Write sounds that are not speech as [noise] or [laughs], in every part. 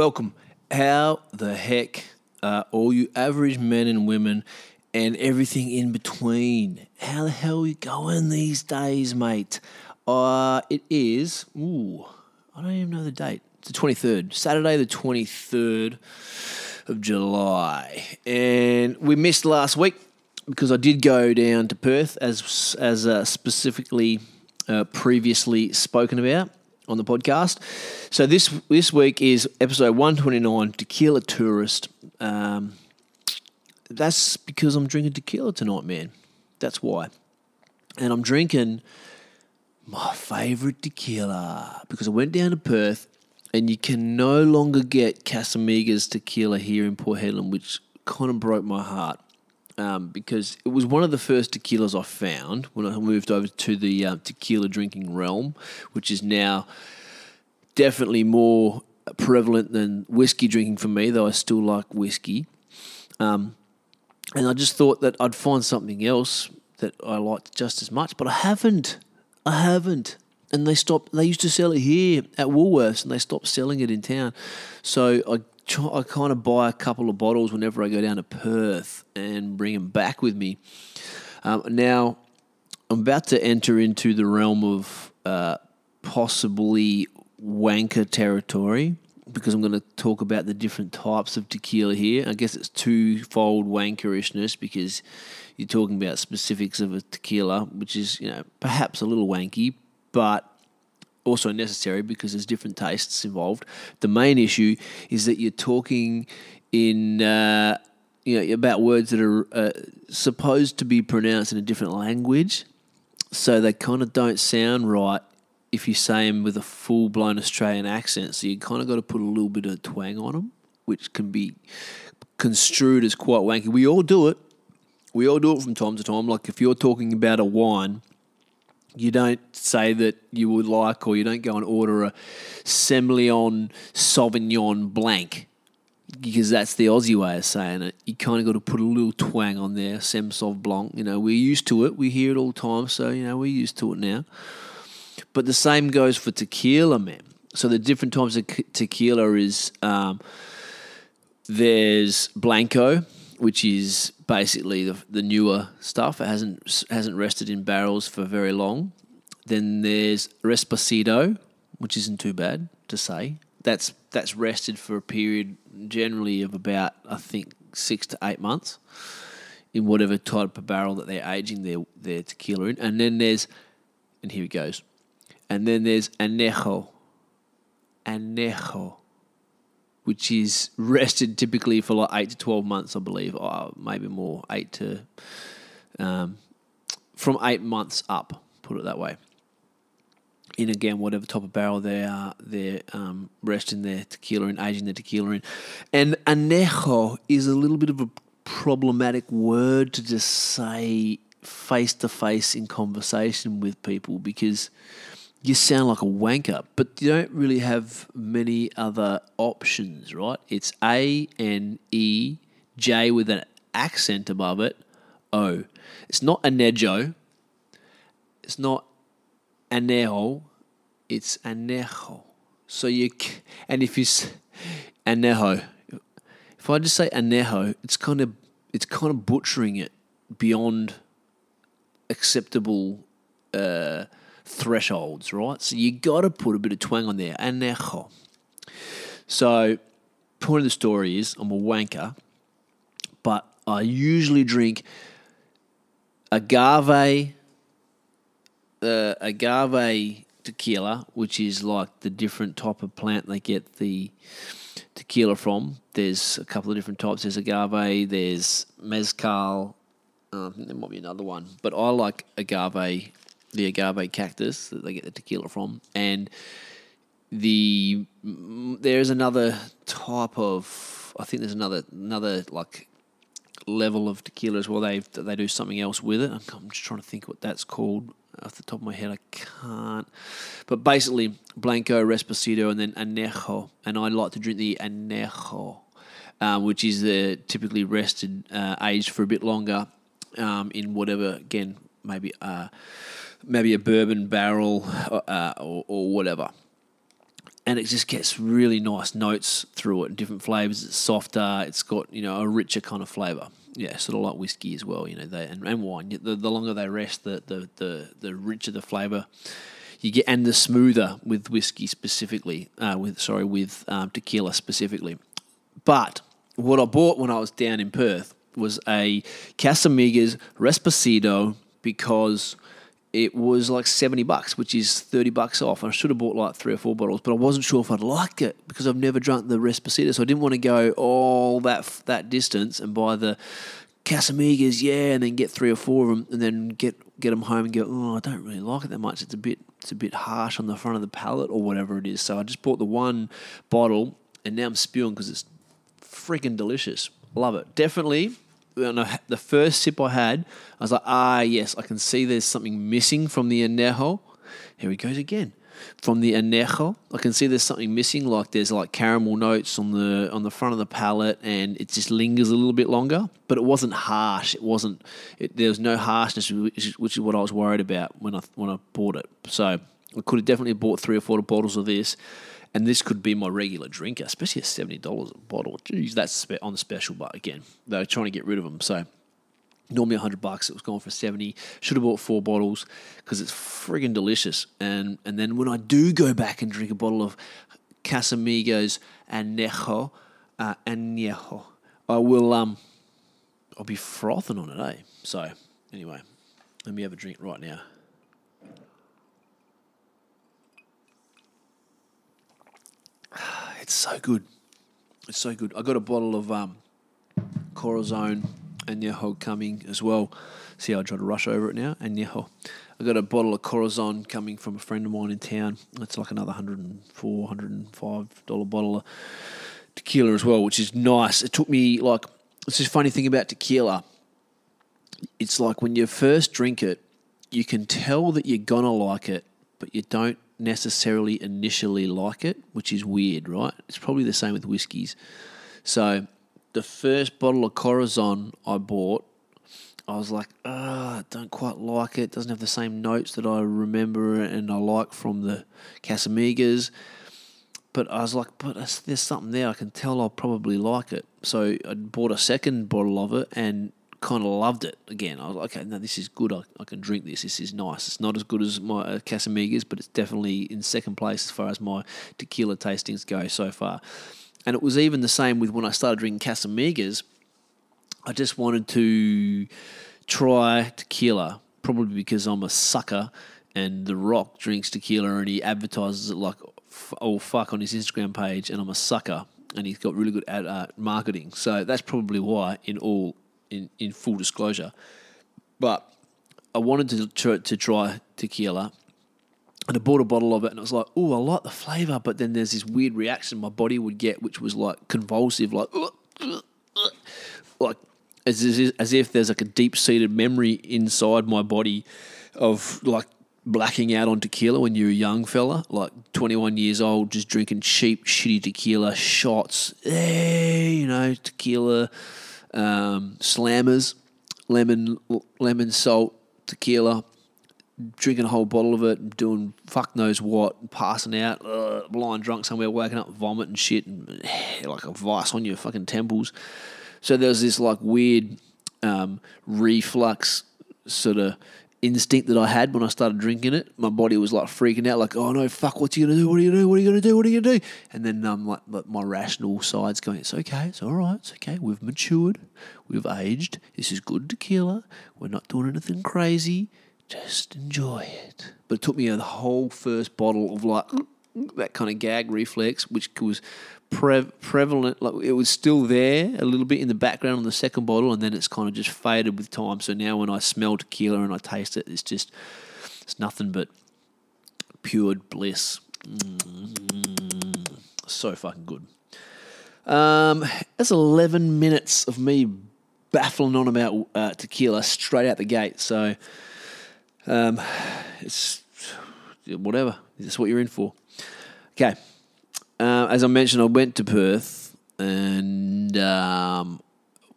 Welcome. How the heck are all you average men and women and everything in between? How the hell are you going these days, mate? Uh, it is, ooh, I don't even know the date. It's the 23rd, Saturday, the 23rd of July. And we missed last week because I did go down to Perth as, as uh, specifically uh, previously spoken about on the podcast. So this this week is episode 129, Tequila Tourist. Um, that's because I'm drinking tequila tonight, man. That's why. And I'm drinking my favorite tequila because I went down to Perth and you can no longer get Casamigos tequila here in Port Hedland, which kind of broke my heart. Um, because it was one of the first tequilas I found when I moved over to the uh, tequila drinking realm, which is now definitely more prevalent than whiskey drinking for me, though I still like whiskey. Um, and I just thought that I'd find something else that I liked just as much, but I haven't. I haven't. And they stopped. They used to sell it here at Woolworths, and they stopped selling it in town. So I I kind of buy a couple of bottles whenever I go down to Perth and bring them back with me. Um, now I'm about to enter into the realm of uh, possibly wanker territory because I'm going to talk about the different types of tequila here. I guess it's twofold wankerishness because you're talking about specifics of a tequila, which is you know perhaps a little wanky, but also necessary because there's different tastes involved. The main issue is that you're talking in uh, you know about words that are uh, supposed to be pronounced in a different language, so they kind of don't sound right if you say them with a full blown Australian accent. So you kind of got to put a little bit of twang on them, which can be construed as quite wanky. We all do it. We all do it from time to time. Like if you're talking about a wine, you don't say that you would like, or you don't go and order a Semillon Sauvignon Blanc because that's the Aussie way of saying it. You kind of got to put a little twang on there, Sem Sauv Blanc. You know, we're used to it. We hear it all the time, so you know we're used to it now. But the same goes for tequila, man. So the different types of tequila is um, there's Blanco, which is basically the, the newer stuff. It hasn't hasn't rested in barrels for very long. Then there's Reposado, which isn't too bad to say. That's that's rested for a period generally of about I think six to eight months in whatever type of barrel that they're aging their their tequila in. And then there's and here it goes. And then there's anejo. Anejo. Which is rested typically for like eight to twelve months, I believe, or maybe more, eight to um, from eight months up. Put it that way. In again, whatever type of barrel they are, they're um, resting their tequila and aging their tequila in. And anejo is a little bit of a problematic word to just say face to face in conversation with people because you sound like a wanker, but you don't really have many other options, right? It's A N E J with an accent above it, O. It's not anejo. It's not anejo. It's anejo. So you and if you anejo, if I just say anejo, it's kind of it's kind of butchering it beyond acceptable. Uh, thresholds, right? So you got to put a bit of twang on there. Anejo. So, point of the story is I'm a wanker, but I usually drink agave, uh, agave tequila, which is like the different type of plant they get the tequila from. There's a couple of different types. There's agave, there's mezcal, uh, there might be another one, but I like agave the agave cactus that they get the tequila from, and the there's another type of I think there's another another like level of tequila as well. They they do something else with it. I'm just trying to think what that's called off the top of my head. I can't. But basically, Blanco, Reposado, and then Anejo. And I like to drink the Anejo, uh, which is the typically rested, uh, aged for a bit longer um, in whatever, again, maybe uh, maybe a bourbon barrel uh, or, or, whatever. and it just gets really nice notes through it and different flavors. It's softer. It's got you know a richer kind of flavor. Yeah, sort of like whiskey as well. You know, they and, and wine. The, the longer they rest, the the the, the richer the flavor you get and the smoother with whiskey specifically. Uh, with sorry, with um, tequila specifically. But what I bought when I was down in Perth was a Casamigos Reposado because it was like 70 bucks, which is 30 bucks off. I should have bought like three or four bottles, but I wasn't sure if I'd like it because I've never drunk the Reposado. So I didn't want to go all that that distance and buy the Casamigos, yeah, and then get three or four of them and then get get them home and go, oh, I don't really like it that much. It's a bit it's a bit harsh on the front of the palate or whatever it is. So I just bought the one bottle and now I'm spewing because it's freaking delicious. Love it. Definitely the first sip I had, I was like, ah, yes, I can see there's something missing from the anejo. Here he goes again. From the anejo, I can see there's something missing. Like there's like caramel notes on the on the front of the palate, and it just lingers a little bit longer. But it wasn't harsh. It wasn't. It, there was no harshness, which which is what I was worried about when I when I bought it. So I could have definitely bought three or four bottles of this and this could be my regular drinker, especially at seventy dollars a bottle. Jeez, that's on the special, but again, they're trying to get rid of them. So normally hundred bucks, it was going for seventy. Should have bought four bottles because it's friggin' delicious. And and then when I do go back and drink a bottle of Casamigos Anejo, uh, Anejo, I will um, I'll be frothing on it, eh? So anyway, let me have a drink right now. It's so good. It's so good. I got a bottle of um, Corazon Añejo coming as well. See how I try to rush over it now? Añejo. I got a bottle of Corazon coming from a friend of mine in town. It's like another $104, $105 bottle of tequila as well, which is nice. It took me like, it's just funny thing about tequila. It's like when you first drink it, you can tell that you're to like it, but you don't necessarily initially like it, which is weird, right? It's probably the same with whiskies. So the first bottle of Corazon I bought, I was like, ah, don't quite like it. it. Doesn't have the same notes that I remember and I like from the Casamigos. But I was like, but there's something there. I can tell I'll probably like it. So I bought a second bottle of it, and kind of loved it again. I was like, okay, no, this is good. I, I can drink this. This is nice. It's not as good as my uh, Casamigos, but it's definitely in second place as far as my tequila tastings go so far. And it was even the same with when I started drinking Casamigos. I just wanted to try tequila, probably because I'm a sucker and The Rock drinks tequila and he advertises it like, oh, fuck, on his Instagram page, and I'm a sucker and he's got really good ad, uh, marketing. So that's probably why, in all in, in full disclosure. But I wanted to, to, to try tequila and I bought a bottle of it and I was like, oh, I like the flavor. But then there's this weird reaction my body would get, which was like convulsive, like, [sniffs] like as, as if there's like a deep seated memory inside my body of like blacking out on tequila when you're a young fella, like 21 years old, just drinking cheap, shitty tequila shots. Hey, you know, tequila um, slammers, lemon, lemon salt, tequila, drinking a whole bottle of it, doing fuck knows what, passing out, uh, blind drunk somewhere, waking up, vomit and shit, and like a vice on your fucking temples. So there's this like weird um, reflux sort of instinct that I had when I started drinking it. My body was like freaking out, like, oh no, fuck, what's you gonna do? What are you gonna do? What are you gonna do? What are you gonna do? And then um, like my rational side's going, it's okay, it's all right, it's okay. We've matured, we've aged. This is good tequila. We're not doing anything crazy. Just enjoy it. But it took me a whole first bottle of like that kind of gag reflex, which was pre- prevalent. Like it was still there a little bit in the background on the second bottle, and then it's kind of just faded with time. So now when I smell tequila and I taste it, it's just it's nothing but pure bliss. Mm, so fucking good. Um, that's eleven minutes of me baffling on about uh, tequila straight out the gate. So um, it's whatever. That's what you're in for. Okay. Uh, as I mentioned, I went to Perth and um,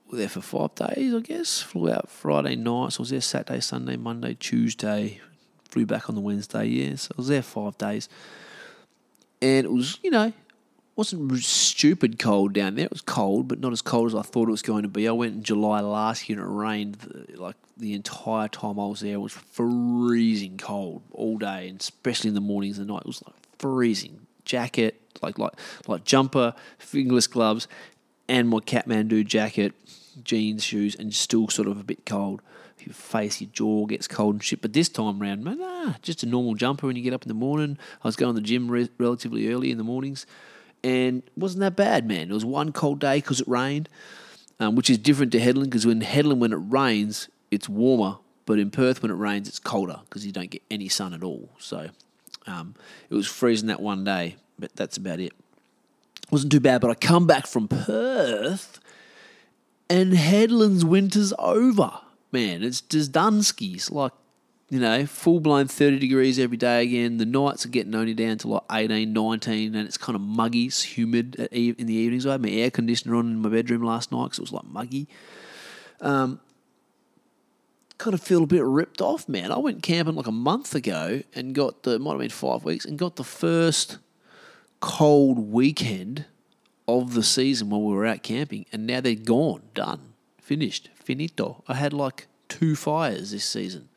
there for five days, I guess. Flew out Friday night. So I was there Saturday, Sunday, Monday, Tuesday. Flew back on the Wednesday, yeah. So I was there five days. and it was you know wasn't stupid cold down there. It was cold, but not as cold as I thought it was going to be. I went in July last year and it rained like the entire time I was there. It was freezing cold all day, and especially in the mornings and night. It was like freezing. Jacket, like like like jumper, fingerless gloves, and my Kathmandu jacket, jeans, shoes, and still sort of a bit cold. Your face, your jaw gets cold and shit. But this time round, man, nah, just a normal jumper when you get up in the morning. I was going to the gym re- relatively early in the mornings and wasn't that bad, man. It was one cold day because it rained, um, which is different to Hedland because when Hedland, when it rains, it's warmer, but in Perth, when it rains, it's colder because you don't get any sun at all. So um, it was freezing that one day, but that's about it. Wasn't too bad, but I come back from Perth and Hedland's winter's over. Man, it's just done skis. Like you know, full blown 30 degrees every day again. The nights are getting only down to like 18, 19, and it's kind of muggy, it's humid in the evenings. I had my air conditioner on in my bedroom last night because it was like muggy. Um, kind of feel a bit ripped off, man. I went camping like a month ago and got the, might have been five weeks, and got the first cold weekend of the season when we were out camping, and now they're gone, done, finished, finito. I had like two fires this season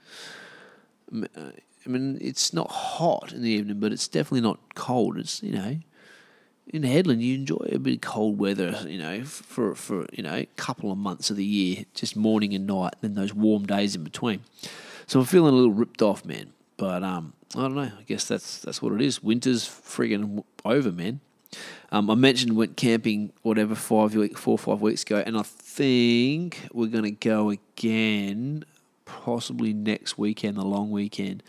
I mean, it's not hot in the evening, but it's definitely not cold. It's you know, in Hedland you enjoy a bit of cold weather, you know, for for you know a couple of months of the year, just morning and night, and then those warm days in between. So I'm feeling a little ripped off, man. But um, I don't know. I guess that's that's what it is. Winter's friggin' over, man. Um, I mentioned went camping whatever five week, four or five weeks ago, and I think we're gonna go again possibly next weekend, the long weekend.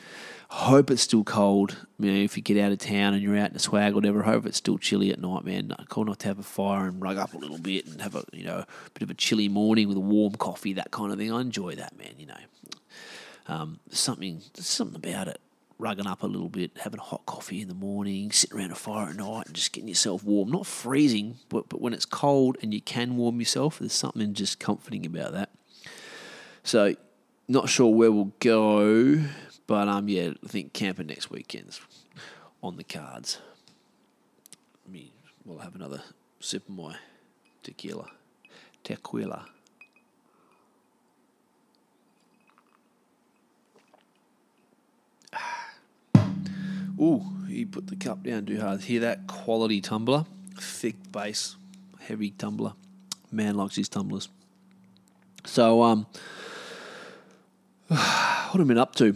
Hope it's still cold. You know, if you get out of town and you're out in the swag whatever, hope it's still chilly at night, man. Cool not to have a fire and rug up a little bit and have a you know bit of a chilly morning with a warm coffee, that kind of thing. I enjoy that, man. You know, um, something something about it. Rugging up a little bit, having a hot coffee in the morning, sitting around a fire at night, and just getting yourself warm. Not freezing, but but when it's cold and you can warm yourself, there's something just comforting about that. So not sure where we'll go, but um, yeah, I think camping next weekend's on the cards. I mean, we'll have another sip of my tequila. Tequila. Ooh, he put the cup down too hard. Hear that quality tumbler? Thick base, heavy tumbler. Man likes his tumblers. So, um, [sighs] what have I been up to?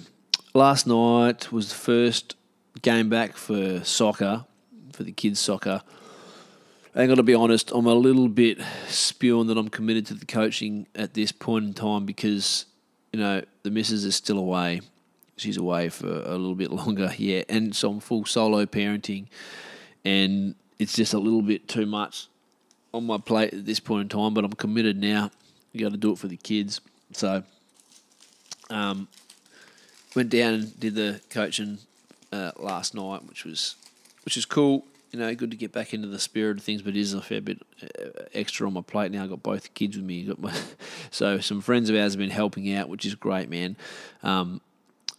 Last night was the first game back for soccer, for the kids' soccer. I got to be honest, I'm a little bit spewing that I'm committed to the coaching at this point in time because, you know, the missus is still away. She's away for a little bit [laughs] longer, yeah. And so I'm full solo parenting, and it's just a little bit too much on my plate at this point in time, but I'm committed now. You got to do it for the kids. So um, went down and did the coaching uh, last night, which was which is cool. You know, good to get back into the spirit of things, but it is a fair bit uh, extra on my plate now. I've got both kids with me. My, [laughs] so some friends of ours have been helping out, which is great, man. Um,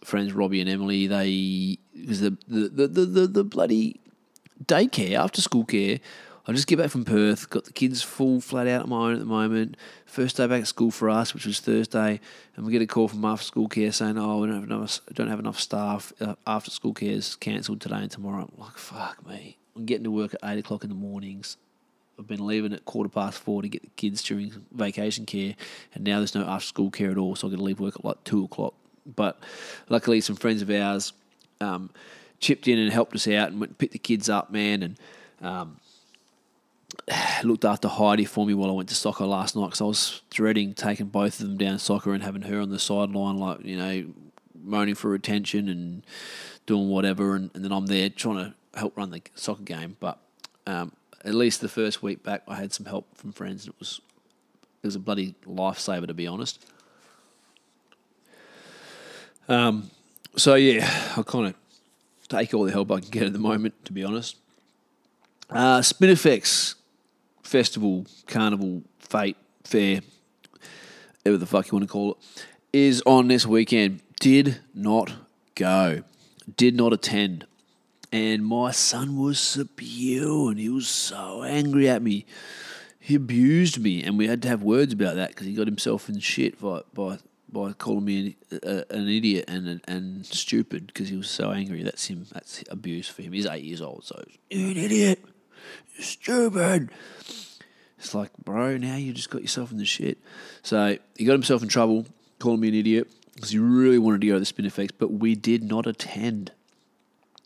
friends Robbie and Emily, they because the the, the the the bloody daycare after school care I just get back from Perth, got the kids full flat out at my own at the moment. First day back at school for us, which was Thursday, and we get a call from after school care saying, "Oh, we don't have enough, don't have enough staff. Uh, after school care is cancelled today and tomorrow." I'm like, "Fuck me!" I'm getting to work at eight o'clock in the mornings. I've been leaving at quarter past four to get the kids during vacation care, and now there's no after school care at all, so I've got to leave work at like two o'clock. But luckily, some friends of ours um, chipped in and helped us out and went and picked the kids up, man, and um, [sighs] looked after Heidi for me while I went to soccer last night because I was dreading taking both of them down soccer and having her on the sideline, like, you know, moaning for attention and doing whatever. And, and then I'm there trying to help run the soccer game. But um, at least the first week back, I had some help from friends, and it was it was a bloody lifesaver to be honest. Um, so yeah, I kind of take all the help I can get at the moment, to be honest. Uh, Spinifex festival, carnival, fête, fair, whatever the fuck you want to call it, is on this weekend. Did not go, did not attend. And my son was spewing. He was so angry at me. He abused me, and we had to have words about that because he got himself in shit by by, by calling me an, uh, an idiot and and stupid because he was so angry. That's him. That's abuse for him. He's eight years old, so you're an idiot. You're stupid. It's like, bro, now you just got yourself in the shit. So he got himself in trouble, calling me an idiot because he really wanted to go to the Spinifex, but we did not attend.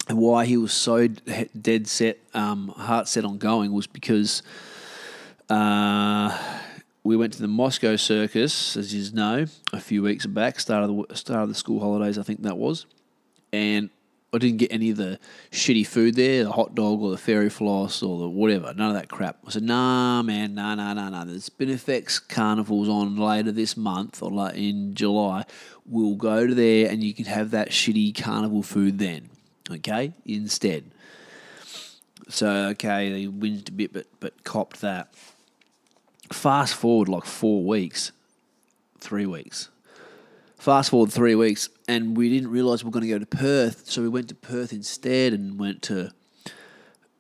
And why he was so dead set, um, heart set on going was because uh, we went to the Moscow Circus, as you know, a few weeks back, start of the start of the school holidays, I think that was, and I didn't get any of the shitty food there, the hot dog or the fairy floss or the whatever, none of that crap. I said, nah, man, nah, nah, nah, nah. There's Spinifex carnivals on later this month or like in July. We'll go to there and you can have that shitty carnival food then, okay, instead. So, okay, they whinged a bit, but, but copped that. Fast forward like four weeks, three weeks. Fast forward three weeks, and we didn't realise we were going to go to Perth, so we went to Perth instead and went to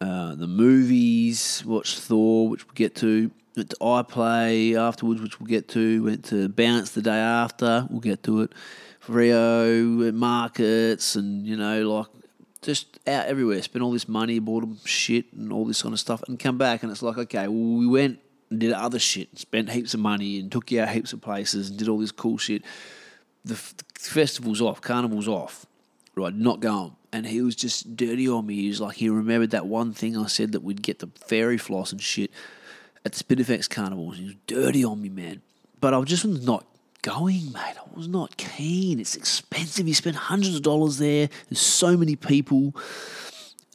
uh, the movies, watched Thor, which we'll get to. Went to iPlay afterwards, which we'll get to. Went to Bounce the day after, we'll get to it. Rio markets, and you know, like just out everywhere. Spent all this money, bought them shit and all this kind of stuff, and come back and it's like, okay, well, we went and did other shit, spent heaps of money and took you out heaps of places and did all this cool shit. The, f- the festival's off, carnival's off, right? Not going. And he was just dirty on me. He was like, he remembered that one thing I said that we'd get the fairy floss and shit at the Spinifex carnivals. He was dirty on me, man. But I was just not going, mate. I was not keen. It's expensive. You spend hundreds of dollars there. There's so many people.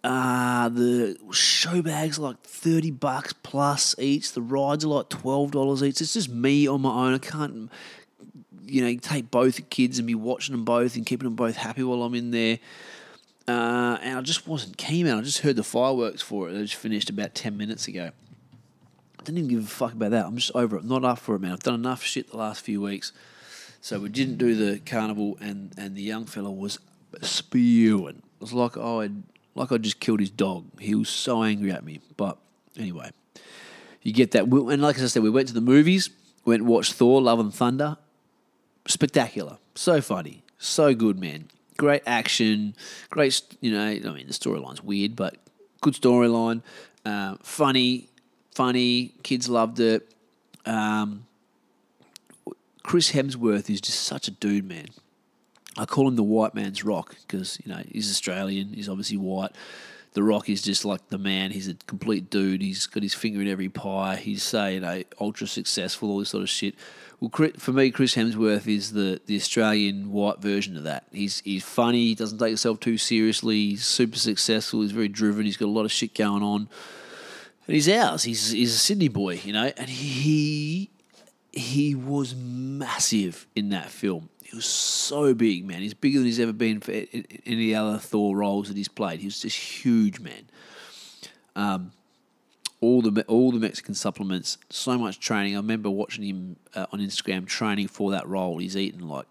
Uh, the show bags are like 30 bucks plus each. The rides are like $12 each. It's just me on my own. I can't, you know, take both kids and be watching them both and keeping them both happy while I'm in there. Uh, and I just wasn't keen, man. I just heard the fireworks for it. It just finished about 10 minutes ago. I didn't even give a fuck about that. I'm just over it. not up for it, man. I've done enough shit the last few weeks. So we didn't do the carnival, and, and the young fella was spewing. It was like oh, I'd like I just killed his dog. He was so angry at me. But anyway, you get that. And like I said, we went to the movies, went and watched Thor, Love and Thunder. Spectacular. So funny. So good, man. Great action. Great, you know, I mean, the storyline's weird, but good storyline. Uh, funny, funny. Kids loved it. Um, Chris Hemsworth is just such a dude, man. I call him the white man's rock because you know he's Australian. He's obviously white. The Rock is just like the man. He's a complete dude. He's got his finger in every pie. He's say you know ultra successful, all this sort of shit. Well, for me, Chris Hemsworth is the, the Australian white version of that. He's he's funny. He doesn't take himself too seriously. He's super successful. He's very driven. He's got a lot of shit going on. And he's ours. He's he's a Sydney boy, you know. And he he was massive in that film. He was so big, man. He's bigger than he's ever been for any other Thor roles that he's played. He was just huge, man. Um, all the all the Mexican supplements, so much training. I remember watching him uh, on Instagram training for that role. He's eating like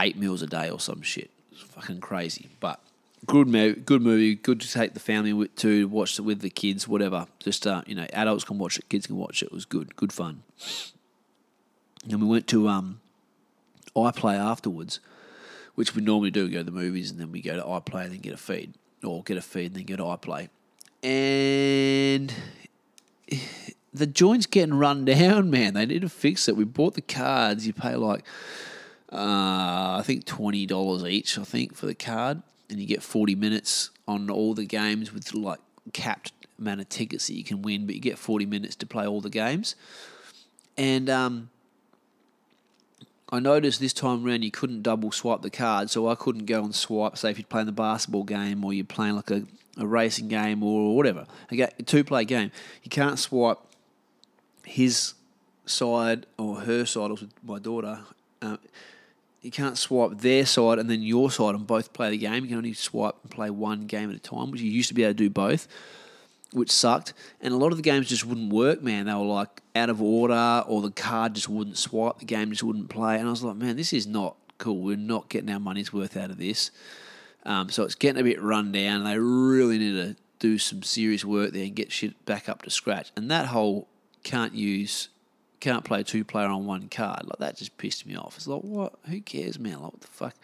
eight meals a day or some shit. It's fucking crazy, but good movie. Good movie. Good to take the family with, to watch it with the kids. Whatever. Just uh, you know, adults can watch it, kids can watch it. It was good. Good fun. And we went to um, iPlay afterwards, which we normally do. We go to the movies and then we go to iPlay and then get a feed, or get a feed and then go to iPlay. And the joint's getting run down, [laughs] man. They need to fix it. We bought the cards. You pay like, uh, I think twenty dollars each. I think for the card, and you get forty minutes on all the games with like capped amount of tickets that you can win, but you get forty minutes to play all the games. And um, I noticed this time around you couldn't double swipe the card, so I couldn't go and swipe. Say if you're playing the basketball game or you're playing like a, a racing game or whatever, a two play game, you can't swipe his side or her side. With my daughter. Uh, you can't swipe their side and then your side and both play the game. You can only swipe and play one game at a time, which you used to be able to do both which sucked. And a lot of the games just wouldn't work, man. They were like out of order, or the card just wouldn't swipe, the game just wouldn't play. And I was like, man, this is not cool. We're not getting our money's worth out of this. Um, so it's getting a bit run down. They really need to do some serious work there and get shit back up to scratch. And that whole can't use, can't play two player on one card, like that just pissed me off. It's like, what? Who cares, man? Like, what the fuck?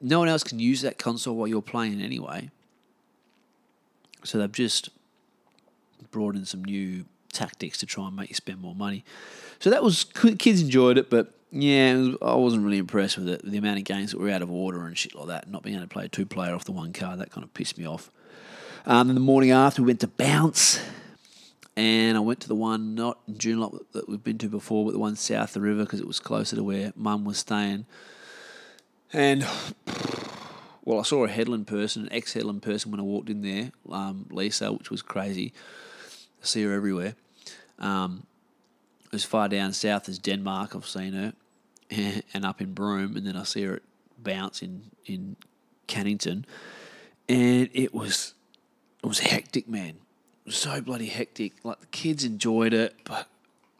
No one else can use that console while you're playing anyway. So they've just brought in some new tactics to try and make you spend more money. So that was kids enjoyed it, but yeah, I wasn't really impressed with it. The amount of games that were out of order and shit like that, not being able to play a two player off the one card, that kind of pissed me off. Um, in the morning after, we went to Bounce, and I went to the one not in Joondalup that we've been to before, but the one south of the river because it was closer to where Mum was staying. And well, I saw a Hedland person, an ex Hedland person, when I walked in there, um, Lisa, which was crazy. I see her everywhere. Um, as far down south as Denmark, I've seen her, [laughs] and up in Broome, and then I see her at Bounce in in Cannington, and it was it was hectic, man. It was so bloody hectic. Like the kids enjoyed it, but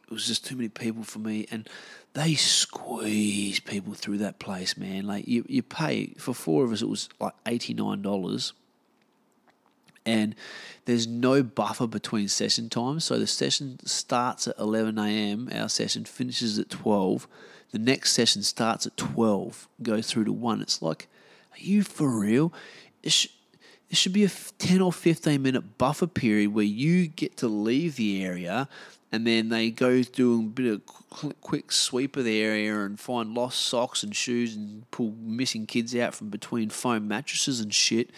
it was just too many people for me, and they squeeze people through that place, man. Like you, you pay for four of us, it was like eighty nine dollars and there's no buffer between session times. So the session starts at 11 a.m. Our session finishes at 12. The next session starts at 12, goes through to 1. It's like, are you for real? It sh- there should be a 10 or 15 minute buffer period where you get to leave the area and then they go through a bit of quick sweep of the area and find lost socks and shoes and pull missing kids out from between foam mattresses and shit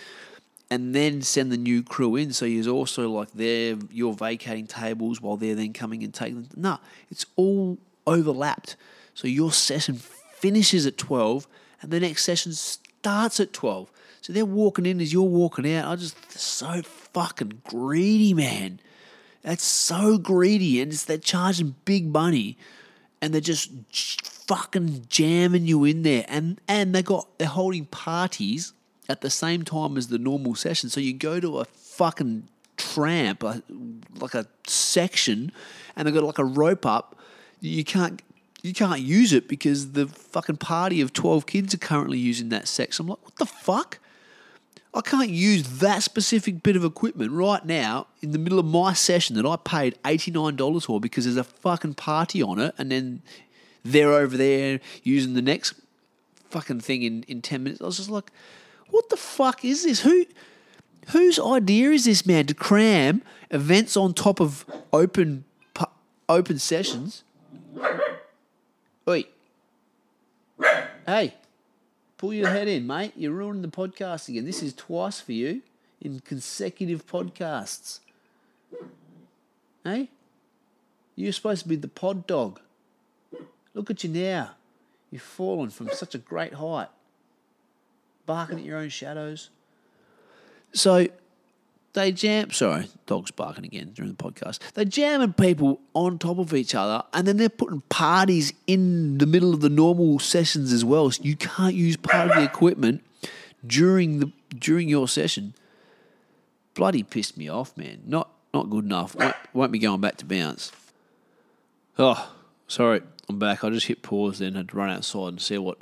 and then send the new crew in. So you're also like there, you're vacating tables while they're then coming and taking them. No, it's all overlapped. So your session finishes at 12 and the next session starts at 12. So they're walking in as you're walking out. I just, so fucking greedy, man. That's so greedy. And they're charging big money and they're just fucking jamming you in there. And, and they got, they're holding parties at the same time as the normal session. So you go to a fucking tramp, a, like a section, and they've got like a rope up. You can't you can't use it because the fucking party of twelve kids are currently using that section. I'm like, what the fuck? I can't use that specific bit of equipment right now in the middle of my session that I paid $89 for because there's a fucking party on it and then they're over there using the next fucking thing in, in 10 minutes. I was just like, what the fuck is this? Who whose idea is this, man, to cram events on top of open open sessions? Oi. Hey, pull your head in, mate. You're ruining the podcast again. This is twice for you in consecutive podcasts. Hey? You're supposed to be the pod dog. Look at you now. You've fallen from such a great height barking at your own shadows. So they jam. Sorry, dogs barking again during the podcast. They're jamming people on top of each other, and then they're putting parties in the middle of the normal sessions as well. So you can't use part of the equipment during the during your session. Bloody pissed me off, man. Not not good enough. Won't, won't be going back to bounce. Oh, sorry, I'm back. I just hit pause then. Had to run outside and see what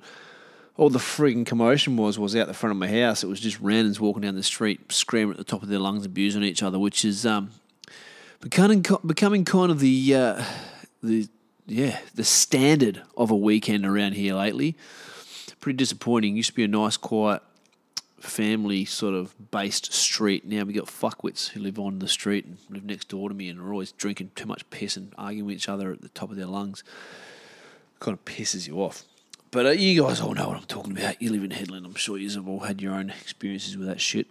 all the frigging commotion was was out the front of my house. It was just randoms walking down the street, screaming at the top of their lungs, abusing each other, which is um, becoming becoming kind of the uh, the yeah the standard of a weekend around here lately. Pretty disappointing. Used to be a nice, quiet, family sort of based street. Now we got fuckwits who live on the street and live next door to me and are always drinking too much piss and arguing with each other at the top of their lungs. Kind of pisses you off. But uh, you guys all know what I'm talking about. You live in Hedland. I'm sure you've all had your own experiences with that shit.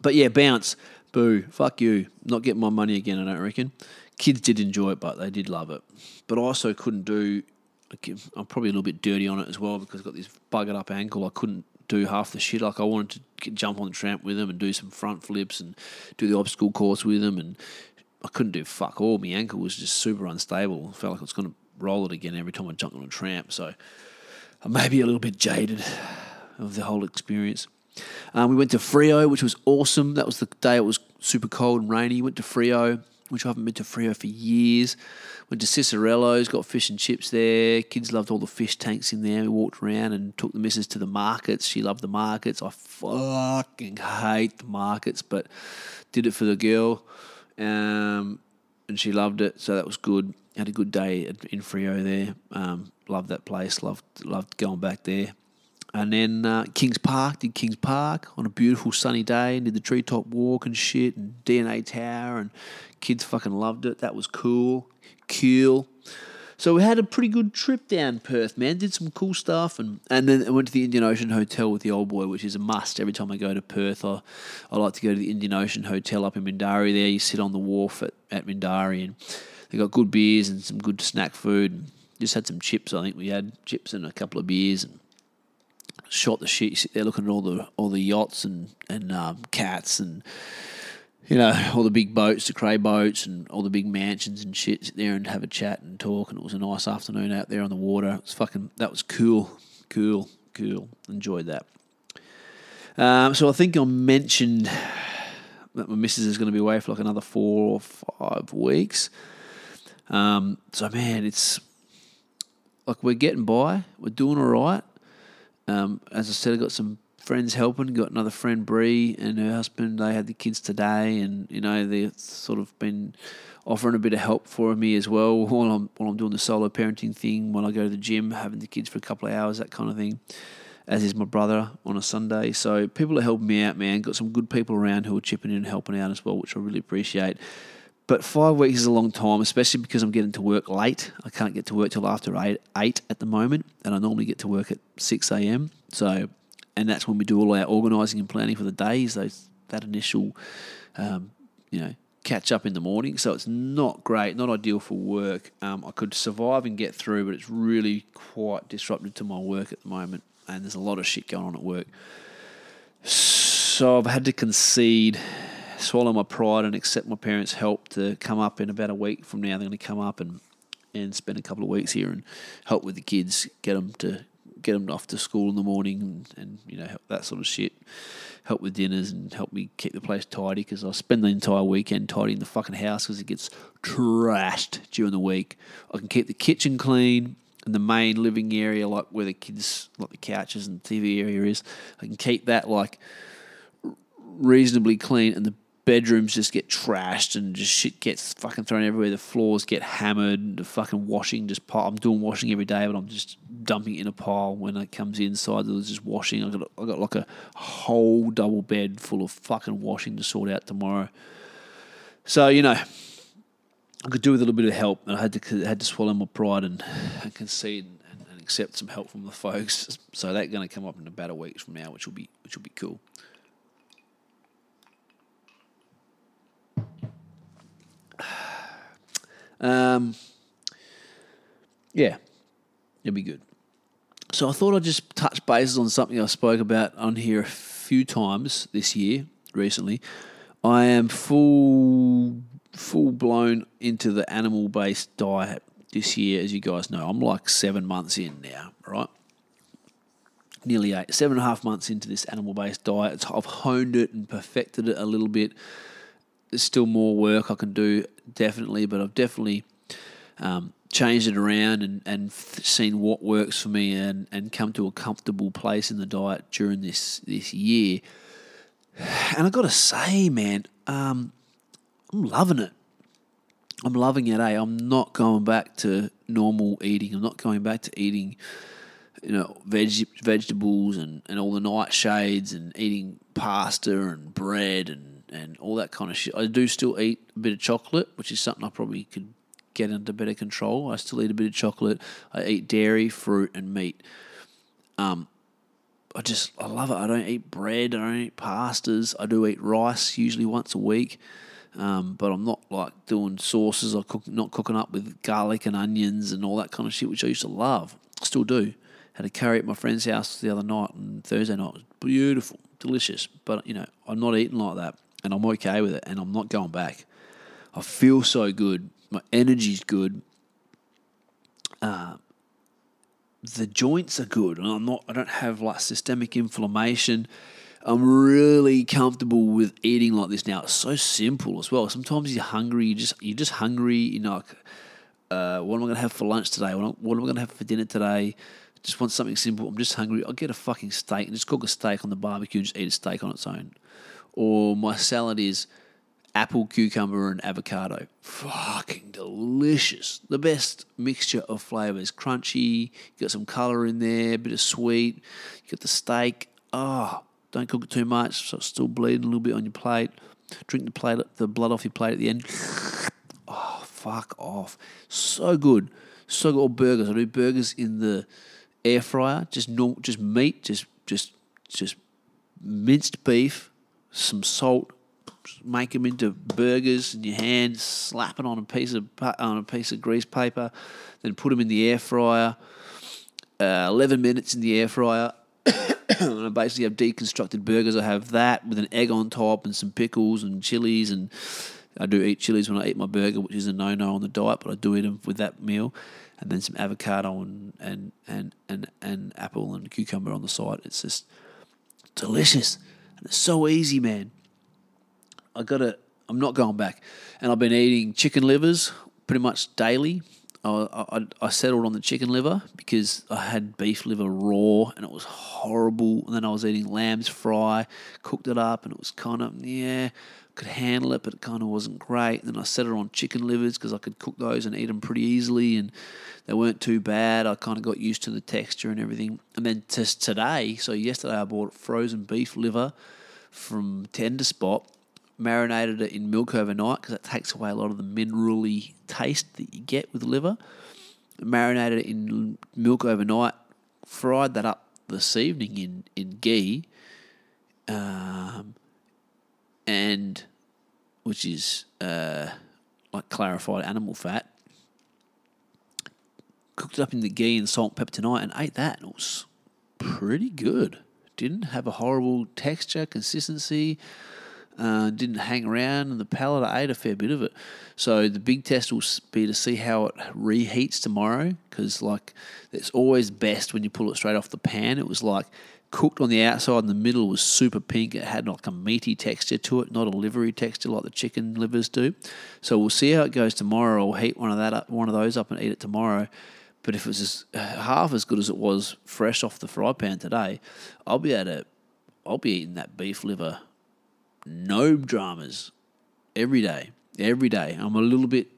But yeah, bounce. Boo. Fuck you. Not getting my money again, I don't reckon. Kids did enjoy it, but they did love it. But I also couldn't do. I'm probably a little bit dirty on it as well because I've got this buggered up ankle. I couldn't do half the shit. Like I wanted to jump on the tramp with them and do some front flips and do the obstacle course with them, and I couldn't do fuck all. My ankle was just super unstable. I felt like I was going to roll it again every time I jumped on a tramp. So I may be a little bit jaded of the whole experience. Um, we went to Freo, which was awesome. That was the day it was super cold and rainy. Went to Freo, which I haven't been to Freo for years. Went to Cicerello's, got fish and chips there. Kids loved all the fish tanks in there. We walked around and took the missus to the markets. She loved the markets. I fucking hate the markets, but did it for the girl. Um, and she loved it, so that was good. Had a good day in Freo there. Um, loved that place. Loved loved going back there. And then uh, Kings Park, did Kings Park on a beautiful sunny day and did the treetop walk and shit and DNA Tower and kids fucking loved it. That was cool, cool. So we had a pretty good trip down Perth, man. Did some cool stuff and, and then I went to the Indian Ocean Hotel with the old boy, which is a must. Every time I go to Perth, I, I like to go to the Indian Ocean Hotel up in Mindarie there. You sit on the wharf at, at Mindarie and they got good beers and some good snack food. Just had some chips, I think we had chips and a couple of beers and shot the shit. You sit there looking at all the all the yachts and and um, cats and you know all the big boats, the cray boats, and all the big mansions and shit. Sit there and have a chat and talk. And it was a nice afternoon out there on the water. It was fucking that was cool, cool, cool. Enjoyed that. Um, so I think I mentioned that my missus is going to be away for like another four or five weeks. Um, so man, it's like we're getting by. We're doing all right. Um, as I said, I got some friends helping. Got another friend, Bree, and her husband. They had the kids today, and you know they've sort of been offering a bit of help for me as well [laughs] while I'm while I'm doing the solo parenting thing. When I go to the gym, having the kids for a couple of hours, that kind of thing. As is my brother on a Sunday. So people are helping me out, man. Got some good people around who are chipping in and helping out as well, which I really appreciate. But five weeks is a long time, especially because I'm getting to work late. I can't get to work till after eight, eight at the moment, and I normally get to work at six a.m. So, and that's when we do all our organising and planning for the days. Those that initial, um, you know, catch up in the morning. So it's not great, not ideal for work. Um, I could survive and get through, but it's really quite disruptive to my work at the moment, and there's a lot of shit going on at work. So I've had to concede swallow my pride and accept my parents' help to come up in about a week from now. They're going to come up and, and spend a couple of weeks here and help with the kids, get them to get them off to school in the morning and, and you know that sort of shit. Help with dinners and help me keep the place tidy because I spend the entire weekend tidying the fucking house because it gets trashed during the week. I can keep the kitchen clean and the main living area, like where the kids, like the couches and TV area is. I can keep that like reasonably clean, and the bedrooms just get trashed and just shit gets fucking thrown everywhere. The floors get hammered. The fucking washing just pile. I'm doing washing every day, but I'm just dumping it in a pile when it comes inside. There's just washing. I got I got like a whole double bed full of fucking washing to sort out tomorrow. So you know, I could do with a little bit of help, and I had to had to swallow my pride and, and concede and, and accept some help from the folks. [laughs] So that's going to come up in about a week from now, which will be which will be cool. Um, yeah, it'll be good. So I thought I'd just touch bases on something I spoke about on here a few times this year, recently. I am full full blown into the animal based diet this year, as you guys know. I'm like seven months in now, right? Nearly eight, seven and a half months into this animal based diet. I've honed it and perfected it a little bit. There's still more work I can do definitely, but I've definitely um, changed it around and, and seen what works for me and, and come to a comfortable place in the diet during this, this year. [sighs] And i got to say, man, um, I'm loving it. I'm loving it, eh? I'm not going back to normal eating. I'm not going back to eating, you know, veg- vegetables and, and all the nightshades and eating pasta and bread and and all that kind of shit. I do still eat a bit of chocolate, which is something I probably could get under better control. I still eat a bit of chocolate. I eat dairy, fruit, and meat. Um, I just I love it. I don't eat bread. I don't eat pastas. I do eat rice usually once a week, um, but I'm not like doing sauces. I cook not cooking up with garlic and onions and all that kind of shit, which I used to love. Still do. Had a curry at my friend's house the other night and Thursday night. It was beautiful, delicious. But you know, I'm not eating like that and I'm okay with it, and I'm not going back. I feel so good. My energy's good. Uh, the joints are good, and I'm not. I don't have like systemic inflammation. I'm really comfortable with eating like this now. It's so simple as well. Sometimes you're hungry. You just you're just hungry. You know, like, uh, what am I going to have for lunch today? What what am I going to have for dinner today? Just want something simple. I'm just hungry. I'll get a fucking steak and just cook a steak on the barbecue and just eat a steak on its own. Or my salad is apple, cucumber, and avocado. Fucking delicious. The best mixture of flavors. Crunchy, you got some color in there, a bit of sweet. You got the steak. Oh, don't cook it too much, so it's still bleeding a little bit on your plate. Drink the plate, the blood off your plate at the end. Oh, [laughs] fuck off. So good. So good. Or burgers. I do burgers in the air fryer. Just normal, just meat, just just just minced beef, some salt, make them into burgers in your hand, slap it on a piece of on a piece of grease paper, then put them in the air fryer. Uh, Eleven minutes in the air fryer. [coughs] I basically have deconstructed burgers. I have that with an egg on top and some pickles and chilies, and I do eat chilies when I eat my burger, which is a no-no on the diet, but I do eat them with that meal, and then some avocado and and and and, and apple and cucumber on the side. It's just delicious, and it's so easy, man. I gotta. I'm not going back, and I've been eating chicken livers pretty much daily. I, I, I settled on the chicken liver because I had beef liver raw and it was horrible. And then I was eating lamb's fry, cooked it up, and it was kind of yeah, could handle it, but it kind of wasn't great. And then I set it on chicken livers because I could cook those and eat them pretty easily, and they weren't too bad. I kind of got used to the texture and everything. And then just today, so yesterday I bought frozen beef liver from Tender Spot marinated it in milk overnight because that takes away a lot of the minerally taste that you get with liver. Marinated it in milk overnight, fried that up this evening in, in ghee, um, and which is uh, like clarified animal fat. Cooked it up in the ghee and salt and pepper tonight and ate that. And it was pretty good. Didn't have a horrible texture, consistency. Uh, didn't hang around, and the palate I ate a fair bit of it. So the big test will be to see how it reheats tomorrow, because like it's always best when you pull it straight off the pan. It was like cooked on the outside, and the middle was super pink. It had like a meaty texture to it, not a livery texture like the chicken livers do. So we'll see how it goes tomorrow. I'll heat one of that up, one of those up, and eat it tomorrow. But if it was as, uh, half as good as it was fresh off the fry pan today, I'll be able to, I'll be eating that beef liver no dramas every day. Every day. I'm a little bit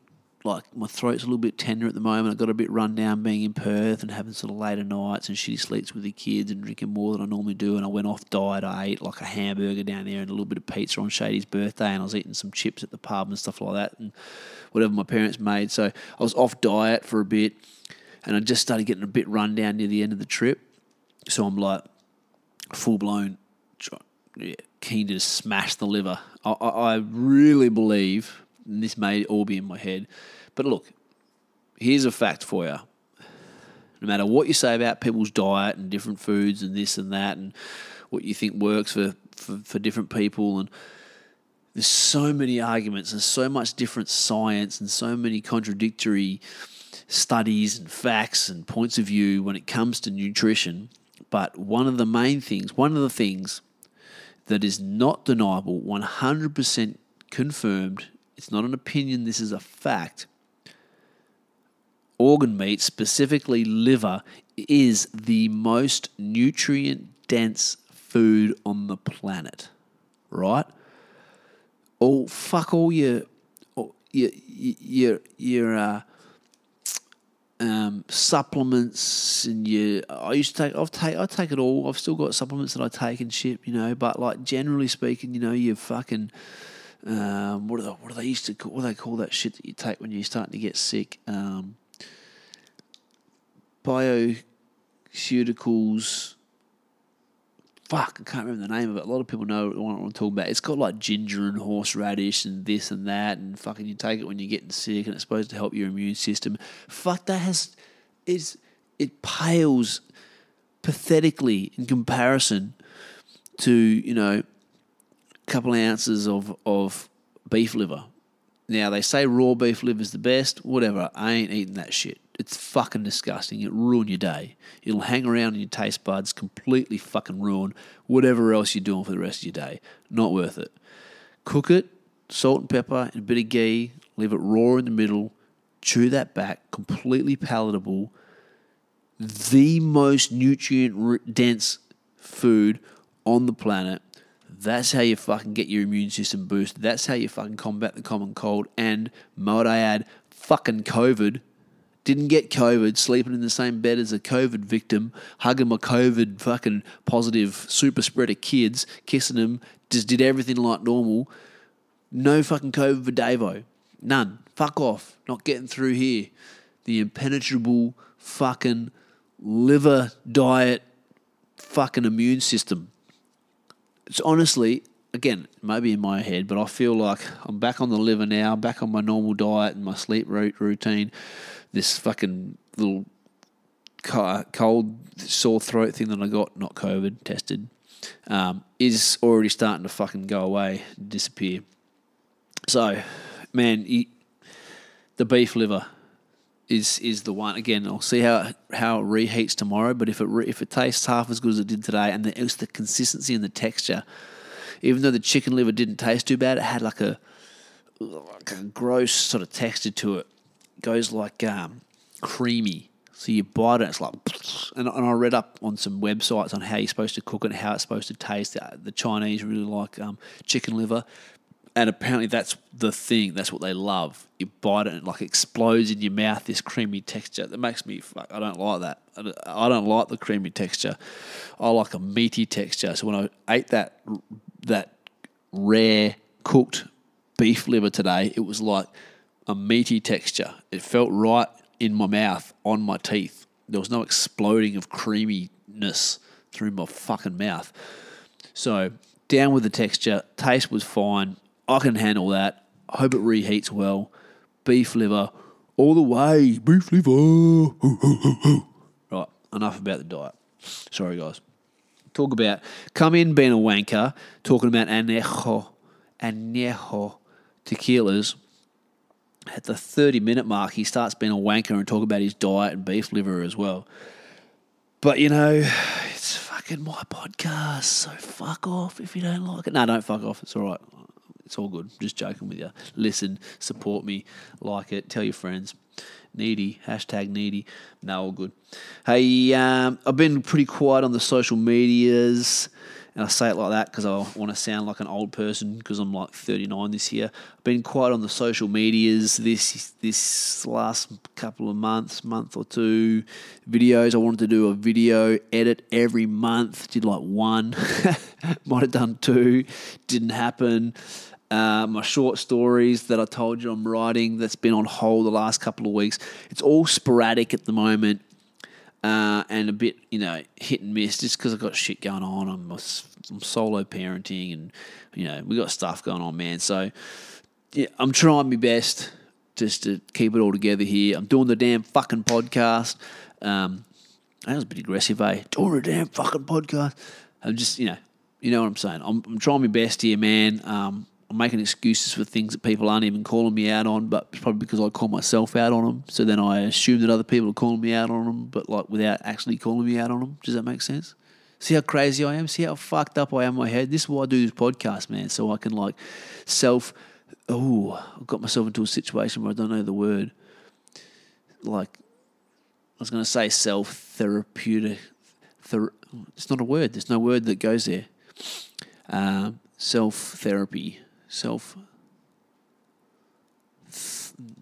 like my throat's a little bit tender at the moment. I got a bit run down being in Perth and having sort of later nights and shitty sleeps with the kids and drinking more than I normally do. And I went off diet. I ate like a hamburger down there and a little bit of pizza on Shady's birthday. And I was eating some chips at the pub and stuff like that and whatever my parents made. So I was off diet for a bit and I just started getting a bit run down near the end of the trip. So I'm like full blown keen to smash the liver. I, I, I really believe, and this may all be in my head, but look, here's a fact for you. No matter what you say about people's diet and different foods and this and that, and what you think works for, for, for different people, and there's so many arguments and so much different science and so many contradictory studies and facts and points of view when it comes to nutrition. But one of the main things, one of the things that is not deniable, 100% confirmed. It's not an opinion, this is a fact. Organ meat, specifically liver, is the most nutrient dense food on the planet, right? Oh, fuck all your, your, your, your, uh, um, supplements and you I used to take I've take I take it all. I've still got supplements that I take and ship, you know, but like generally speaking, you know, you're fucking um, what are they, what do they used to call, what do they call that shit that you take when you're starting to get sick? Um, bioceuticals fuck, I can't remember the name of it. A lot of people know what I'm talking about. It's got like ginger and horseradish and this and that, and fucking you take it when you're getting sick, and it's supposed to help your immune system. Fuck, that has is it pales pathetically in comparison to you know couple of ounces of of beef liver. Now they say raw beef liver is the best. Whatever, I ain't eating that shit. It's fucking disgusting. It'll ruin your day. It'll hang around in your taste buds, completely fucking ruin whatever else you're doing for the rest of your day. Not worth it. Cook it, salt and pepper, and a bit of ghee. Leave it raw in the middle. Chew that back, completely palatable. The most nutrient dense food on the planet. That's how you fucking get your immune system boosted. That's how you fucking combat the common cold. And might I add, fucking COVID. Didn't get COVID, sleeping in the same bed as a COVID victim, hugging my COVID fucking positive super spreader kids, kissing them, just did everything like normal. No fucking COVID for Davo. None. Fuck off. Not getting through here. The impenetrable fucking liver diet fucking immune system. It's honestly, again, maybe in my head, but I feel like I'm back on the liver now, back on my normal diet and my sleep routine. This fucking little cold, sore throat thing that I got, not COVID, tested, um, is already starting to fucking go away, disappear. So, man, you, the beef liver is is the one. Again, I'll see how how it reheats tomorrow. But if it re, if it tastes half as good as it did today, and the, it was the consistency and the texture, even though the chicken liver didn't taste too bad, it had like a like a gross sort of texture to it. it goes like um, creamy. So you bite it, it's like, and, and I read up on some websites on how you're supposed to cook it, how it's supposed to taste. The Chinese really like um, chicken liver, and apparently that's the thing. That's what they love. You bite it and it like explodes in your mouth. This creamy texture that makes me fuck. I don't like that. I don't like the creamy texture. I like a meaty texture. So when I ate that that rare cooked beef liver today, it was like a meaty texture. It felt right in my mouth, on my teeth. There was no exploding of creaminess through my fucking mouth. So down with the texture. Taste was fine. I can handle that. I hope it reheats well. Beef liver, all the way. Beef liver. [laughs] right, enough about the diet. Sorry, guys. Talk about come in being a wanker, talking about anejo, anejo tequilas. At the 30 minute mark, he starts being a wanker and talk about his diet and beef liver as well. But you know, it's fucking my podcast, so fuck off if you don't like it. No, don't fuck off. It's all right. It's all good. Just joking with you. Listen, support me, like it, tell your friends. Needy, hashtag needy. No, all good. Hey, um, I've been pretty quiet on the social medias. And I say it like that because I want to sound like an old person because I'm like 39 this year. I've been quiet on the social medias this this last couple of months, month or two. Videos. I wanted to do a video edit every month. Did like one. [laughs] Might have done two. Didn't happen. Uh, my short stories that I told you I'm writing that's been on hold the last couple of weeks. It's all sporadic at the moment uh, and a bit, you know, hit and miss just because I've got shit going on. I'm, I'm solo parenting and, you know, we got stuff going on, man. So, yeah, I'm trying my best just to keep it all together here. I'm doing the damn fucking podcast. Um, that was a bit aggressive, eh? Doing a damn fucking podcast. I'm just, you know, you know what I'm saying. I'm, I'm trying my best here, man. Um, I'm making excuses for things that people aren't even calling me out on, but it's probably because I call myself out on them. So then I assume that other people are calling me out on them, but like without actually calling me out on them. Does that make sense? See how crazy I am? See how fucked up I am in my head? This is why I do this podcast, man. So I can like self. Oh, I've got myself into a situation where I don't know the word. Like, I was going to say self therapeutic. Ther- it's not a word. There's no word that goes there. Um, self therapy self.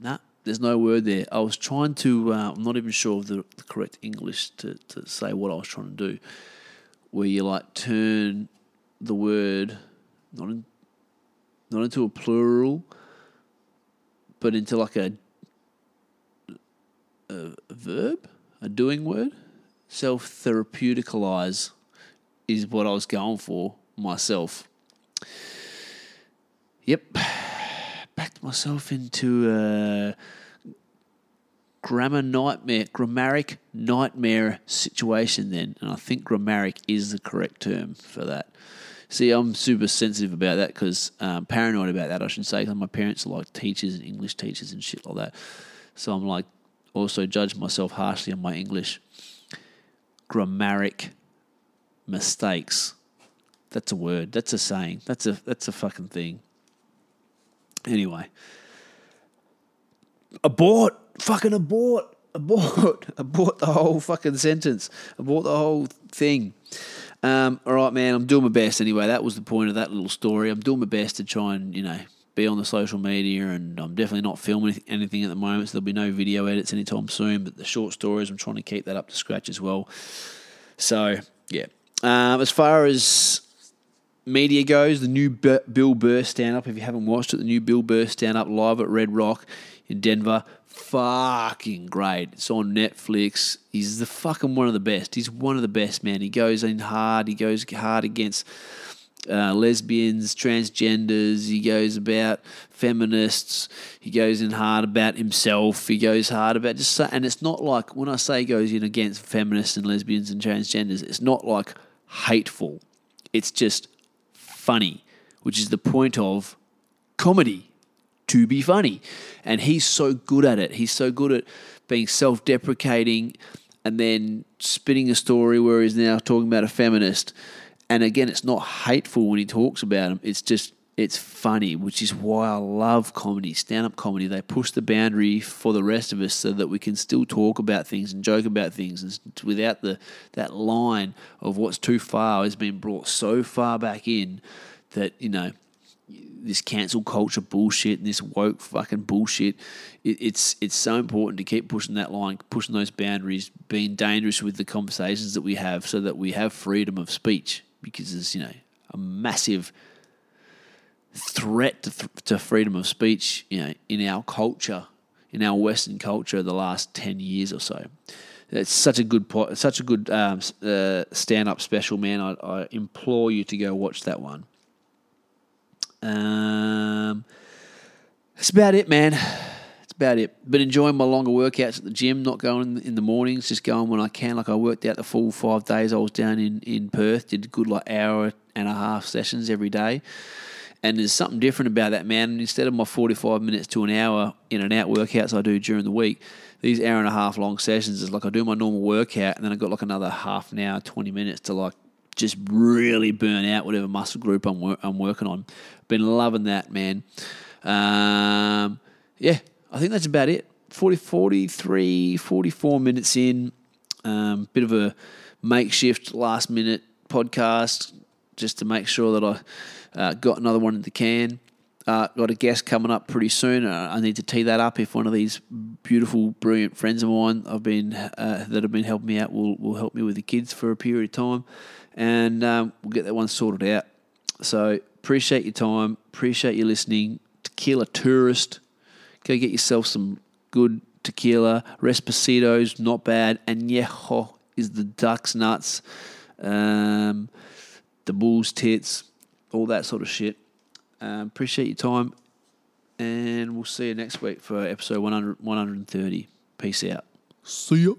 Nah, there's no word there. I was trying to. Uh, I'm not even sure of the, the correct English to, to say what I was trying to do. Where you like turn the word not in, not into a plural, but into like a, a, verb, a doing word. Self therapeuticalize is what I was going for myself. Yep. [sighs] Backed myself into a grammar nightmare, grammaric nightmare situation then. And I think grammaric is the correct term for that. See, I'm super sensitive about that because um, paranoid about that, I should say, because my parents are like teachers and English teachers and shit like that. So I'm like also judge myself harshly on my English. Grammaric mistakes. That's a word. That's a saying. That's a that's a fucking thing. Anyway. Abort. Fucking abort. Abort. [laughs] Abort the whole fucking sentence. Abort the whole thing. Um, all right, man. I'm doing my best anyway. That was the point of that little story. I'm doing my best to try and, you know, be on the social media, and I'm definitely not filming anything at the moment, so there'll be no video edits anytime soon. But the short stories, I'm trying to keep that up to scratch as well. So, yeah. Um, as far as media goes, the new Bill Burr stand up, if you haven't watched it, the new Bill Burr stand up live at Red Rock in Denver, fucking great. It's on Netflix. He's the fucking one of the best. He's one of the best, man. He goes in hard. He goes hard against uh, lesbians, transgenders. He goes about feminists. He goes in hard about himself. He goes hard about just, and it's not like when I say goes in against feminists and lesbians and transgenders, it's not like hateful. It's just funny, which is the point of comedy to be funny. And he's so good at it. He's so good at being self deprecating and then spinning a story where he's now talking about a feminist and again, it's not hateful when he talks about them. It's just it's funny, which is why I love comedy, stand up comedy. They push the boundary for the rest of us so that we can still talk about things and joke about things and without the that line of what's too far has been brought so far back in that, you know, this cancel culture bullshit and this woke fucking bullshit. It, it's it's so important to keep pushing that line, pushing those boundaries, being dangerous with the conversations that we have, so that we have freedom of speech because there's you know a massive threat to, th- to freedom of speech you know in our culture in our Western culture the last ten years or so. It's such a good po- such a good um, uh, stand up special, man. I, I, implore you to go watch that one. Um, that's about it, man That's about it. Been enjoying my longer workouts at the gym, not going in the mornings, just going when I can. Like I worked out the full five days I was down in, in Perth, did good like hour and a half sessions every day. And there's something different about that, man. And instead of my 45 minutes to an hour in and out workouts I do during the week, these hour and a half long sessions is like I do my normal workout and then I got like another half an hour, 20 minutes to like just really burn out whatever muscle group I'm, wor- I'm working on. Been loving that, man. Um, yeah, I think that's about it. 40, 43, 44 minutes in. Um, bit of a makeshift last minute podcast just to make sure that I uh, got another one in the can. Uh, got a guest coming up pretty soon. Uh, I need to tee that up if one of these beautiful, brilliant friends of mine I've been uh, that have been helping me out will will help me with the kids for a period of time, and um, we'll get that one sorted out. So appreciate your time. Appreciate you listening. Tequila Tourist. Go get yourself some good tequila. Reposado's not bad. Añejo is the duck's nuts, um, the bull's tits, all that sort of shit. Um, appreciate your time, and we'll see you next week for episode 100, 130. Peace out. See ya.